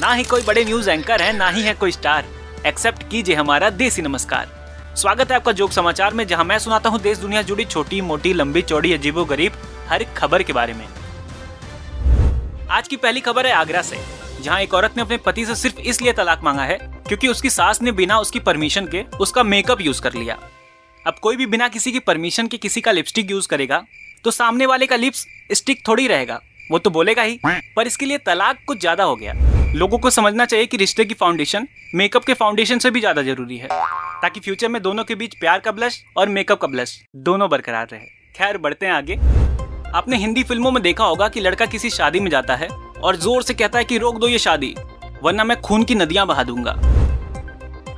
ना ही कोई बड़े न्यूज़ एंकर है, ना ही है कोई स्टार एक्सेप्ट कीजिए हमारा देसी नमस्कार। स्वागत है आपका जोक समाचार में, जहाँ मैं सुनाता हूँ देश, दुनिया जुड़ी छोटी, मोटी, लंबी, चौड़ी, अजीबो गरीब हर खबर के बारे में। आज की पहली खबर है आगरा से, जहाँ एक औरत ने अपने पति से सिर्फ़ इसलिए तलाक मांगा है क्योंकि उसकी सास ने बिना उसकी परमिशन के उसका मेकअप यूज़ कर लिया। अब कोई भी बिना किसी की परमिशन के किसी का लिपस्टिक यूज़ करेगा तो सामने वाले का लिप्स स्टिक थोड़ी रहेगा, वो तो बोलेगा ही, पर इसके लिए तलाक कुछ ज़्यादा हो गया। लोगों को समझना चाहिए कि रिश्ते की फाउंडेशन मेकअप के फाउंडेशन से भी ज़्यादा ज़रूरी है, ताकि फ्यूचर में दोनों के बीच प्यार का ब्लश और मेकअप का ब्लश दोनों बरकरार रहे। खैर, बढ़ते हैं आगे। आपने हिंदी फ़िल्मों में देखा होगा कि लड़का किसी शादी में जाता है और ज़ोर से कहता है कि रोक दो ये शादी, वरना मैं खून की नदियाँ बहा दूँगा।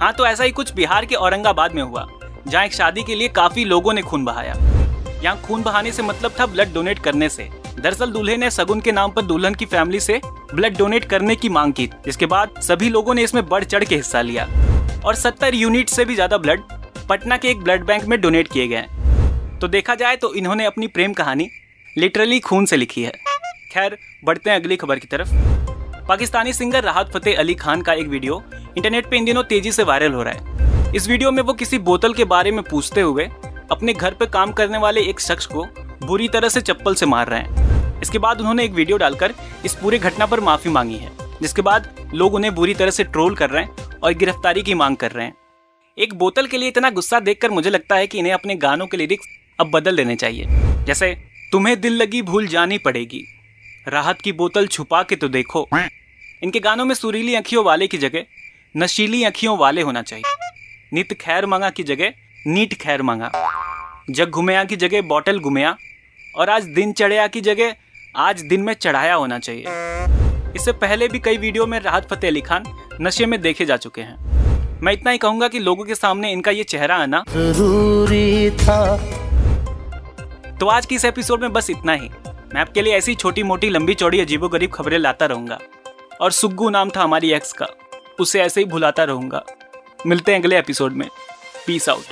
हाँ तो ऐसा ही कुछ बिहार के औरंगाबाद में हुआ, जहाँ एक शादी के लिए काफ़ी लोगों ने खून बहाया। यहाँ खून बहाने से मतलब था ब्लड डोनेट करने से। दरअसल दूल्हे ने सगुन के नाम पर दुल्हन की फैमिली से ब्लड डोनेट करने की मांग की। जिसके बाद सभी लोगों ने इसमें बढ़ चढ़ के हिस्सा लिया। और 70 यूनिट से भी ज़्यादा ब्लड पटना के एक ब्लड बैंक में डोनेट किए गए। तो देखा जाए तो इन्होंने अपनी प्रेम कहानी लिटरली खून से लिखी है। खैर, बढ़ते हैं अगली खबर की तरफ़। पाकिस्तानी सिंगर राहत फतेह अली खान का एक वीडियो इंटरनेट पे इन दिनों तेज़ी से वायरल हो रहा है। इस वीडियो में वो किसी बोतल के बारे में पूछते हुए अपने घर पे काम करने वाले एक शख्स को बुरी तरह से चप्पल से मार रहे हैं। इसके बाद उन्होंने एक वीडियो डालकर इस पूरी घटना पर माफ़ी मांगी है, जिसके बाद लोग उन्हें बुरी तरह से ट्रोल कर रहे हैं और गिरफ्तारी की मांग कर रहे हैं। एक बोतल के लिए इतना गुस्सा देखकर मुझे लगता है कि इन्हें अपने गानों के लिरिक्स अब बदल देने चाहिए। जैसे, तुम्हें दिल लगी भूल जानी पड़ेगी। राहत की बोतल छुपा के तो देखो। इनके गानों में सुरीली अखियों वाले की जगह नशीली अखियों वाले होना चाहिए। नित खैर मांगा की जगह नीट खैर मांगा। जग घुमया की जगह बॉटल घुमया। और आज दिन चढ़या की जगह आज दिन में चढ़ाया होना चाहिए। इससे पहले भी कई वीडियो में राहत फतेह अली खान नशे में देखे जा चुके हैं। मैं इतना ही कहूँगा कि लोगों के सामने इनका ये चेहरा आना ज़रूरी था। तो आज की इस एपिसोड में बस इतना ही। मैं आपके लिए ऐसी छोटी मोटी लंबी चौड़ी अजीबो गरीब खबरें लाता रहूँगा। और सुग्गू नाम था हमारी एक्स का। उसे ऐसे ही भुलाता रहूँगा। मिलते हैं अगले एपिसोड में। Peace out